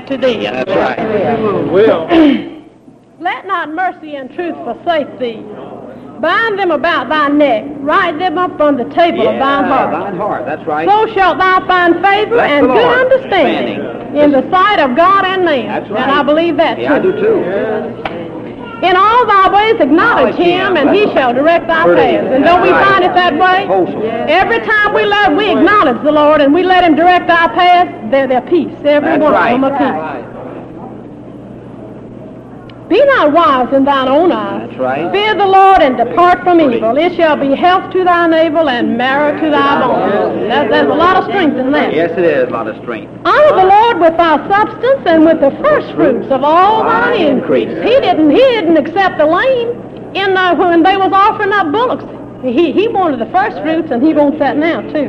compared to thee. That's right. Will. Let not mercy and truth forsake thee. Bind them about thy neck, write them up on the table of thine heart. Thine heart. That's right. So shalt thou find favor Bless and good understanding Understanding. in the sight of God and man. That's right. And I believe that Yeah, I do too. In all thy ways acknowledge Acknowledge him. and he shall direct thy paths. And don't we find it that way? Every time we love, we acknowledge the Lord and we let him direct our paths, they're their peace. Every one of them a peace. Be not wise in thine own eyes. That's right. Fear the Lord and depart from evil. It shall be health to thy navel and marrow to thy bones. That, there's a lot of strength in that. Yes, it is. A lot of strength. Honor the Lord with thy substance and with the first fruits of all thine increase. He didn't. He didn't accept the lame in uh, when they was offering up bullocks. He he wanted the first fruits, and he wants that now too.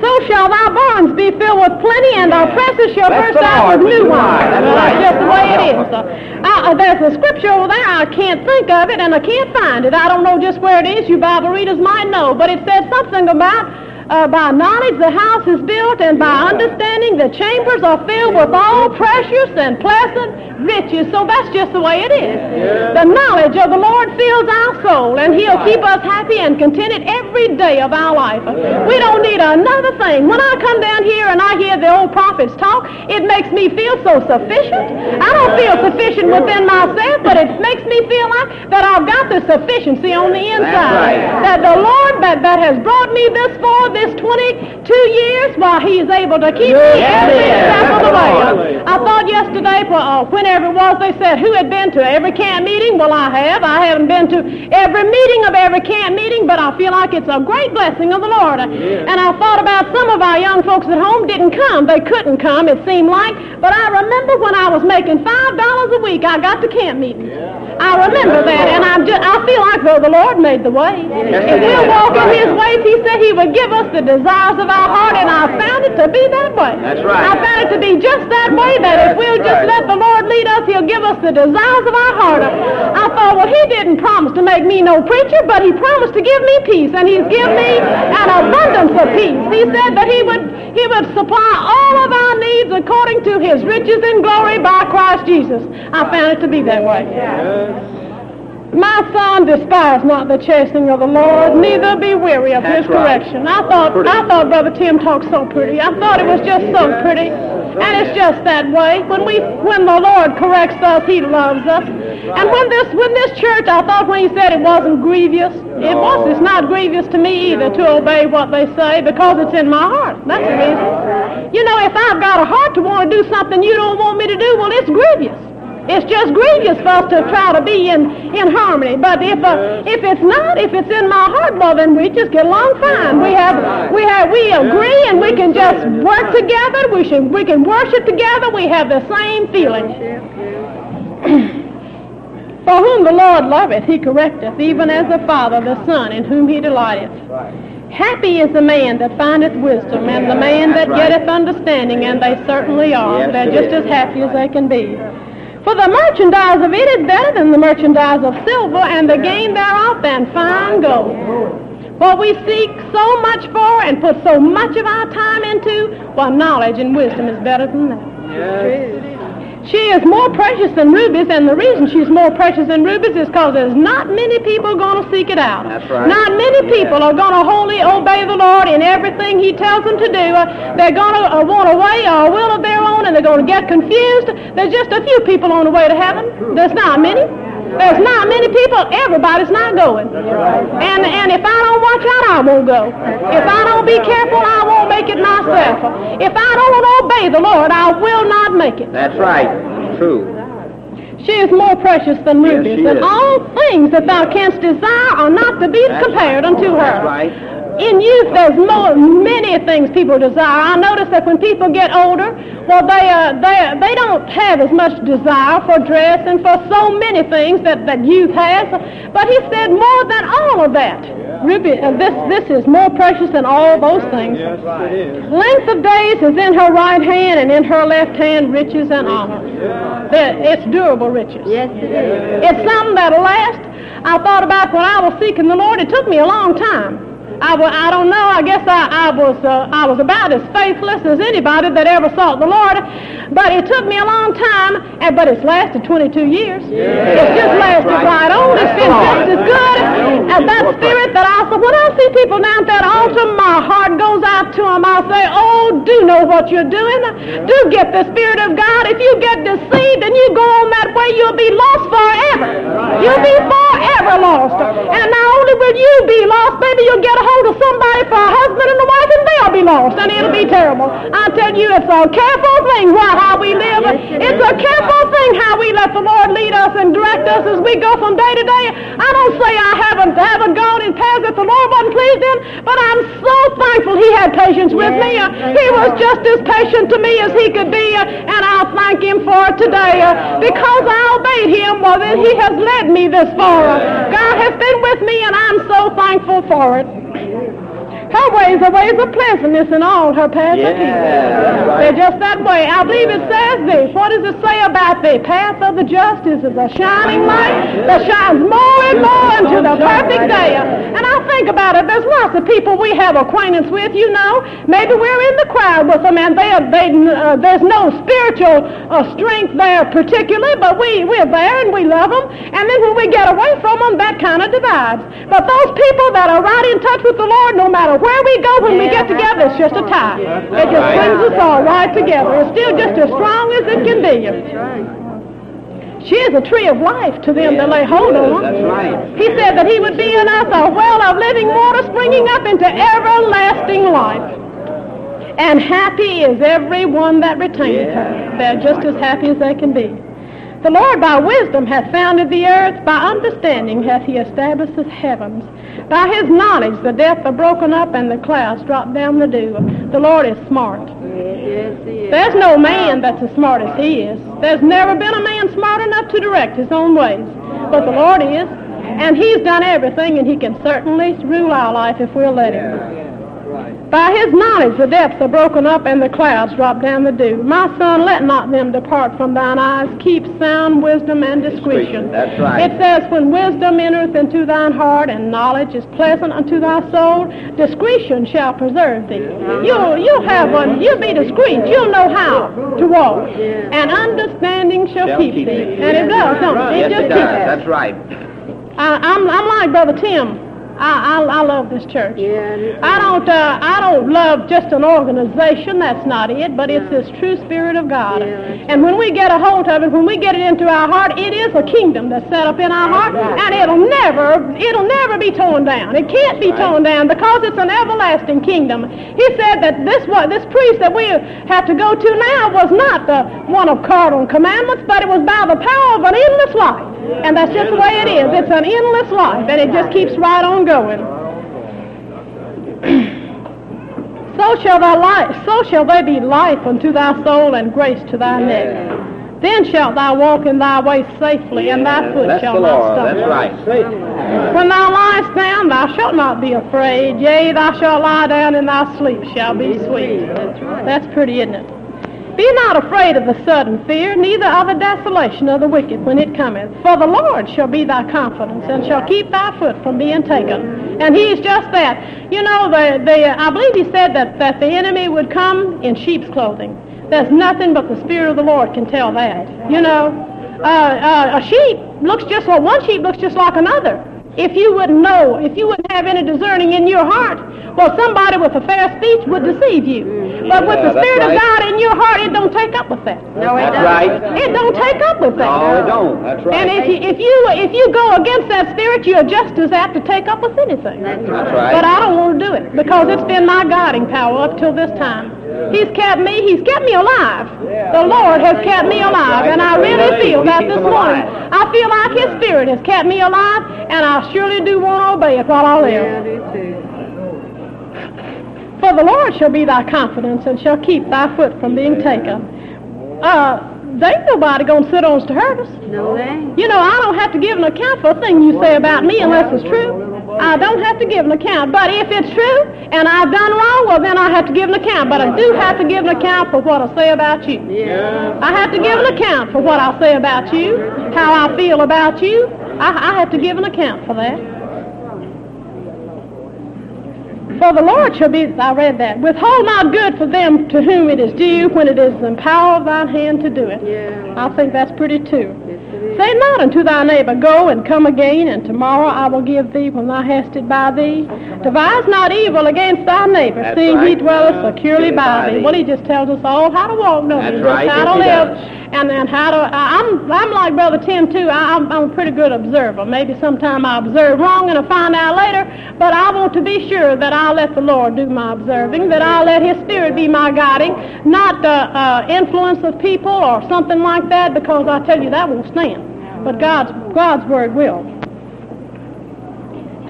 So shall thy barns be filled with plenty, and thy presses shall burst out with new wine. That's right. just the way it is. Uh, uh, there's a scripture over there. I can't think of it, and I can't find it. I don't know just where it is. You Bible readers might know, but it says something about uh, by knowledge the house is built, and by understanding the chambers are filled with all precious and pleasant riches. So that's just the way it is. The knowledge of the Lord fills our soul, and He'll keep us happy and contented every day of our life. We don't need another thing. When I come down here and I hear the old prophets talk, it makes me feel so sufficient. I don't feel sufficient within myself, but it makes me feel like that I've got the sufficiency on the inside. right. That the Lord that, that has brought me this far, this 22 years, while He is able to keep me every step of the way. I thought yesterday, for, uh, whenever it was, they said, who had been to every camp meeting? Well, I have. I haven't been to every meeting of every camp meeting, but I feel like it's a great blessing of the Lord. And I thought about some of our young folks at home didn't come. They couldn't come, it seemed like. But I remember making $5 a week, I got to camp meeting. I remember that, and I'm just, I feel like, though, the Lord made the way. If we'll walk in His ways, He said He would give us the desires of our heart, and I found it to be that way. That's right. I found it to be just that way, that if we'll just let the Lord lead us, He'll give us the desires of our heart. I thought, well, He didn't promise to make me no preacher, but He promised to give me peace, and He's given me an abundance of peace. He said that He would He would supply all of our needs according to His riches and glory by Christ Jesus. I found it to be that way. My son, despise not the chastening of the Lord, neither be weary of That's his right. correction. I thought Pretty. I thought Brother Tim talked so pretty. I thought it was just so pretty. And it's just that way. When we when the Lord corrects us, he loves us. And when this when this church, I thought when he said it wasn't grievous, it was it's not grievous to me either to obey what they say because it's in my heart. That's the reason. You know, if I've got a heart to want to do something you don't want me to do, well it's grievous. It's just grievous for us to try to be in, in harmony. But if uh, if it's not, if it's in my heart, well, then we just get along fine. We have we have we agree and we can just work together. We should we can worship together. We have the same feeling. For whom the Lord loveth, he correcteth, even as the Father the Son, in whom he delighteth. Happy is the man that findeth wisdom, and the man that getteth understanding, and they certainly are. They're just as happy as they can be. For the merchandise of it is better than the merchandise of silver, and the gain thereof than fine gold. What we seek so much for and put so much of our time into, well, knowledge and wisdom is better than that. She is more precious than rubies, and the reason she's more precious than rubies is because there's not many people going to seek it out. That's right. Not many Yeah. people are going to wholly obey the Lord in everything He tells them to do. Uh, they're going to uh, want a way or a will of their own, and they're going to get confused. There's just a few people on the way to heaven. There's not many. There's not many people. Everybody's not going. And and if I don't watch out, I won't go. If I don't be careful, I won't make it myself. If I don't obey the Lord, I will not make it. That's right. True. She is more precious than rubies, she and all things that thou canst desire are not to be compared unto her. That's right. In youth, there's more, many things people desire. I notice that when people get older, well, they, uh, they, they don't have as much desire for dress and for so many things that, that youth has. But he said more than all of that. Ruby, uh, this, this is more precious than all those things. Yes, it is. Length of days is in her right hand, and in her left hand riches and honor. That- It's durable riches. Yes, it is. It's something that'll last. I thought about when I was seeking the Lord. It took me a long time. I, wa- I don't know. I guess I, I was uh, I was about as faithless as anybody that ever sought the Lord. But it took me a long time, and but it's lasted 22 years. It's just lasted right on. It's been just as good. And that spirit that I saw, when I see people down at that altar, my heart goes out to them. I say, oh, do know what you're doing. Do get the Spirit of God. If you get deceived and you go on that way, you'll be lost forever. You'll be forever lost. And now will you be lost, maybe you'll get a hold of somebody for a husband and a wife, and be lost, and it'll be terrible. I tell you, it's a careful thing why, how we live. It's a careful thing how we let the Lord lead us and direct us as we go from day to day. I don't say I haven't haven't gone in paths that the Lord wasn't pleased in, but I'm so thankful He had patience with me. He was just as patient to me as He could be, and I'll thank Him for it today uh, because I obeyed Him. Well, then He has led me this far. God has been with me, and I'm so thankful for it. Her ways are ways of pleasantness, and all her paths are peace. right. They're just that way. I believe it says this. What does it say about the path of the just is a shining light that shines more and more into the perfect day. And I think about it. There's lots of people we have acquaintance with, you know. Maybe we're in the crowd with them, and they, they, uh, there's no spiritual uh, strength there particularly, but we, we're there and we love them. And then when we get away from them, that kind of divides. But those people that are right in touch with the Lord, no matter where we go when we get together, it's just a tie. It just brings us all right together. It's still just as strong as it can be. She is a tree of life to them that lay hold on. That's right. He said that he would be in us a well of living water springing up into everlasting life. And happy is every one that retaineth her. They're just as happy as they can be. The Lord by wisdom hath founded the earth, by understanding hath he established the heavens. By his knowledge the depth are broken up and the clouds drop down the dew. The Lord is smart. There's no man that's as smart as he is. There's never been a man smart enough to direct his own ways. But the Lord is. And he's done everything, and he can certainly rule our life if we'll let him. By his knowledge the depths are broken up and the clouds drop down the dew. My son, let not them depart from thine eyes. Keep sound wisdom and discretion. That's right. It says, when wisdom entereth into thine heart and knowledge is pleasant unto thy soul, discretion shall preserve thee. You'll, you'll have one, you'll be discreet. You'll know how to walk. And understanding shall, keep keep thee. And it does, don't it? Yes, It just it keeps does. That's right. I, I'm, I'm like Brother Tim. I, I, I love this church. I don't, uh, I don't love just an organization. That's not it. But it's this true spirit of God. And when we get a hold of it, when we get it into our heart, it is a kingdom that's set up in our heart, and it'll never, it'll never be torn down. It can't be torn down because it's an everlasting kingdom. He said that this what this priest that we have to go to now was not the one of cardinal commandments, but it was by the power of an endless life. And that's just the way it is. It's an endless life, and it just keeps right on going. so shall thy life, so shall they be life unto thy soul and grace to thy neck. Then shalt thou walk in thy way safely, and thy foot Bless shall not stumble. That's right. When thou liest down, thou shalt not be afraid. Yea, thou shalt lie down, and thy sleep shall be sweet. That's right. That's pretty, isn't it? Be not afraid of the sudden fear, neither of the desolation of the wicked when it cometh. For the Lord shall be thy confidence, and shall keep thy foot from being taken. And he's just that. You know, the, the, I believe he said that, that the enemy would come in sheep's clothing. There's nothing but the Spirit of the Lord can tell that. You know, uh, uh, a sheep looks just like one sheep looks just like another. If you wouldn't know, if you wouldn't have any discerning in your heart, well, somebody with a fair speech would deceive you. But with Yeah, the that's Spirit of. God in your heart, it don't take up with that. No, it That's doesn't. right. It don't take up with that. No, it don't. That's right. And if you, if you if you go against that spirit, you're just as apt to take up with anything. That's That's right. right. But I don't want to do it because it's been my guiding power up till this time. He's kept me. He's kept me alive. The Lord has kept me alive, and I really feel that this morning. I feel like His Spirit has kept me alive, and I surely do want to obey it while I Yeah, I live. For the Lord shall be thy confidence, and shall keep thy foot from being taken. Uh, there ain't nobody gonna sit on us to hurt us. No, they. You know, I don't have to give an account for a thing you say about me unless it's true. I don't have to give an account. But if it's true and I've done wrong, well, then I have to give an account. But I do have to give an account for what I say about you. Yeah. I have to give an account for what I say about you, how I feel about you. I, I have to give an account for that. For the Lord shall be, I read that, withhold not good for them to whom it is due when it is in power of thine hand to do it. Yeah. I think that's pretty too. Yes. Say not unto thy neighbor, Go and come again, and tomorrow I will give thee when thou hast it by thee. Devise not evil against thy neighbor, That's seeing he dwelleth securely by By thee. thee. Well, he just tells us all how to walk, don't That's he? right, Just how to he live, does. and then how to. I, I'm I'm like Brother Tim too. I, I'm, I'm a pretty good observer. Maybe sometime I observe wrong and I find out later, but I to be sure that I'll let the Lord do my observing, that I'll let His Spirit be my guiding, not the uh, influence of people or something like that, because I tell you that won't stand. But God's God's word will.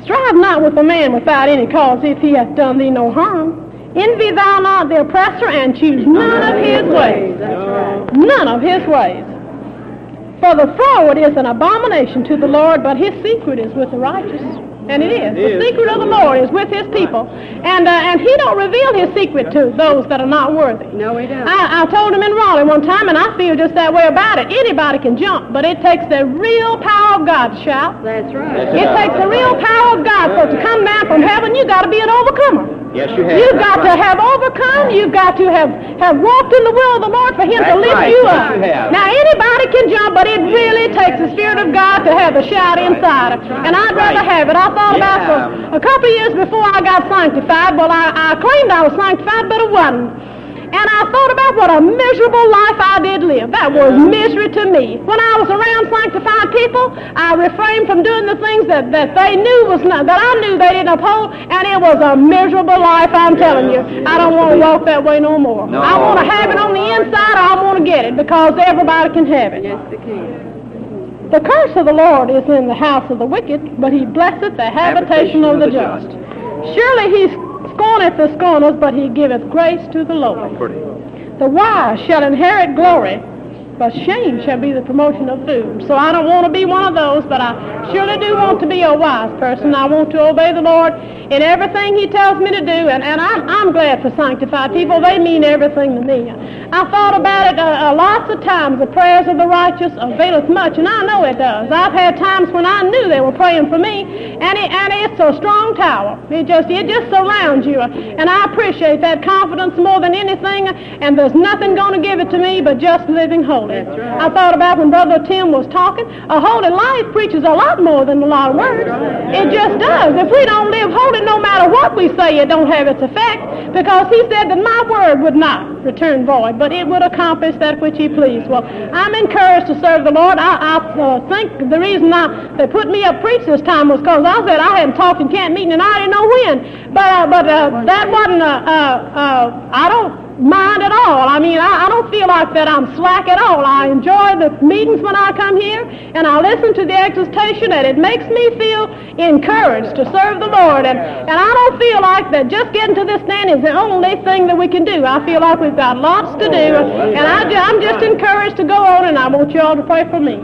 Strive not with a man without any cause if he hath done thee no harm. Envy thou not the oppressor, and choose none of his ways. None of his ways. For the forward is an abomination to the Lord, but his secret is with the righteous. And it is. The It is. secret of the Lord is with his people. And, uh, and he don't reveal his secret to those that are not worthy. No, he don't. I, I told him in Raleigh one time, and I feel just that way about it. Anybody can jump, but it takes the real power of God to shout. That's right. That's It takes the real power of God for it to come down from heaven. You got to be an overcomer. Yes, you have. You've That's got to have overcome. You've got to have, have walked in the will of the Lord for Him to lift right. you Yes, up. you have. Now, anybody can jump, but it really takes the Spirit of God to have the shout inside. And I'd rather Right. have it. I thought about it for a couple of years before I got sanctified. Well, I, I claimed I was sanctified, but I wasn't. And I thought about what a miserable life I did live. That was misery to me. When I was around sanctified people, I refrained from doing the things that, that they knew was not, that I knew they didn't uphold, and it was a miserable life, I'm telling you. I don't want to walk that way no more. No. I want to have it on the inside, I want to get it, because everybody can have it. Yes, they can. The curse of the Lord is in the house of the wicked, but he blesseth the habitation of the just. Surely he scorneth the scorners, but he giveth grace to the lowly. The wise shall inherit glory, but shame shall be the promotion of doom. So I don't want to be one of those, but I surely do want to be a wise person. I want to obey the Lord in everything He tells me to do, and, and I'm, I'm glad for sanctified people. They mean everything to me. I thought about it uh, uh, lots of times. The prayers of the righteous availeth much, and I know it does. I've had times when I knew they were praying for me, and, it, and it's a strong tower. It just it just surrounds you, and I appreciate that confidence more than anything. And there's nothing going to give it to me but just living holy. Right. I thought about when Brother Tim was talking. A holy life preaches a lot more than a lot of words. It just does. If we don't live holy, no matter what we say, it don't have its effect. Because He said that my word would not return void, but it would accomplish that which He pleased. Well, I'm encouraged to serve the Lord. I, I uh, think the reason I, they put me up preach this time was because I said I hadn't talked in camp meeting and I didn't know when. But uh, but uh, that wasn't. Uh, uh, uh, I don't mind at all. I mean, I, I don't feel like that I'm slack at all. I enjoy the meetings when I come here, and I listen to the exhortation, and it makes me feel encouraged to serve the Lord. And, and I don't feel like that just getting to this stand is the only thing that we can do. I feel like we've got lots to do, oh, and I, I'm just encouraged to go on, and I want you all to pray for me.